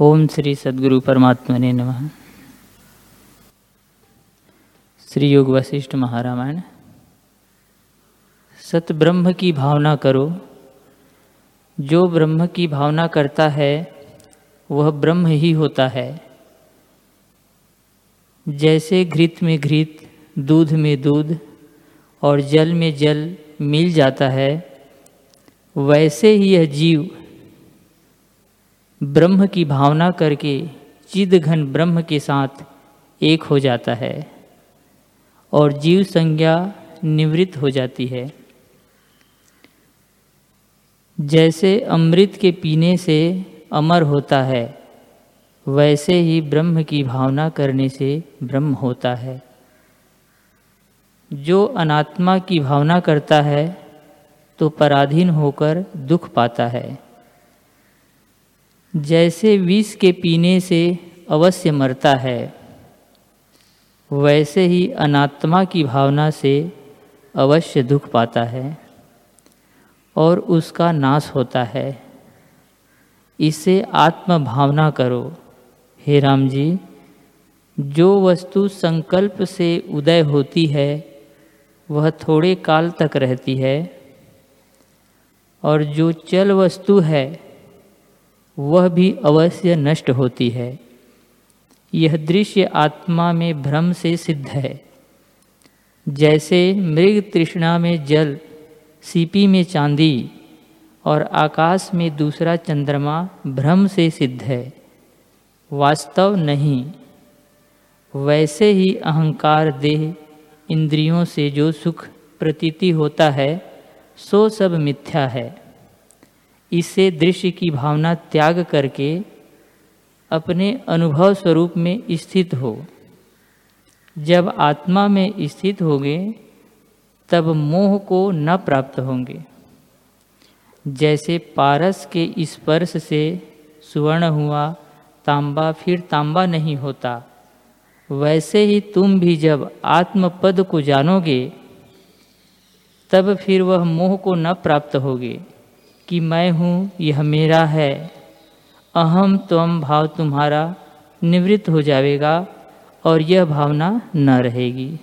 ओम श्री सदगुरु परमात्मा ने नम। श्री योग वशिष्ठ महारामायण सत ब्रह्म की भावना करो। जो ब्रह्म की भावना करता है, वह ब्रह्म ही होता है। जैसे घृत में घृत, दूध में दूध, और जल में जल मिल जाता है, वैसे ही यह जीव ब्रह्म की भावना करके चिद घन ब्रह्म के साथ एक हो जाता है और जीव संज्ञा निवृत्त हो जाती है। जैसे अमृत के पीने से अमर होता है, वैसे ही ब्रह्म की भावना करने से ब्रह्म होता है। जो अनात्मा की भावना करता है तो पराधीन होकर दुख पाता है। जैसे विष के पीने से अवश्य मरता है, वैसे ही अनात्मा की भावना से अवश्य दुख पाता है और उसका नाश होता है। इसे आत्म भावना करो। हे राम जी, जो वस्तु संकल्प से उदय होती है, वह थोड़े काल तक रहती है और जो चल वस्तु है वह भी अवश्य नष्ट होती है। यह दृश्य आत्मा में भ्रम से सिद्ध है। जैसे मृग तृष्णा में जल, सीपी में चांदी और आकाश में दूसरा चंद्रमा भ्रम से सिद्ध है। वास्तव नहीं। वैसे ही अहंकार देह इंद्रियों से जो सुख प्रतीति होता है, सो सब मिथ्या है। इसे दृश्य की भावना त्याग करके अपने अनुभव स्वरूप में स्थित हो। जब आत्मा में स्थित होगे, तब मोह को न प्राप्त होंगे। जैसे पारस के स्पर्श से सुवर्ण हुआ, तांबा फिर तांबा नहीं होता। वैसे ही तुम भी जब आत्मपद को जानोगे, तब फिर वह मोह को न प्राप्त होगे। कि मैं हूँ, यह मेरा है। अहम त्वम भाव तुम्हारा निवृत्त हो जाएगा और यह भावना न रहेगी।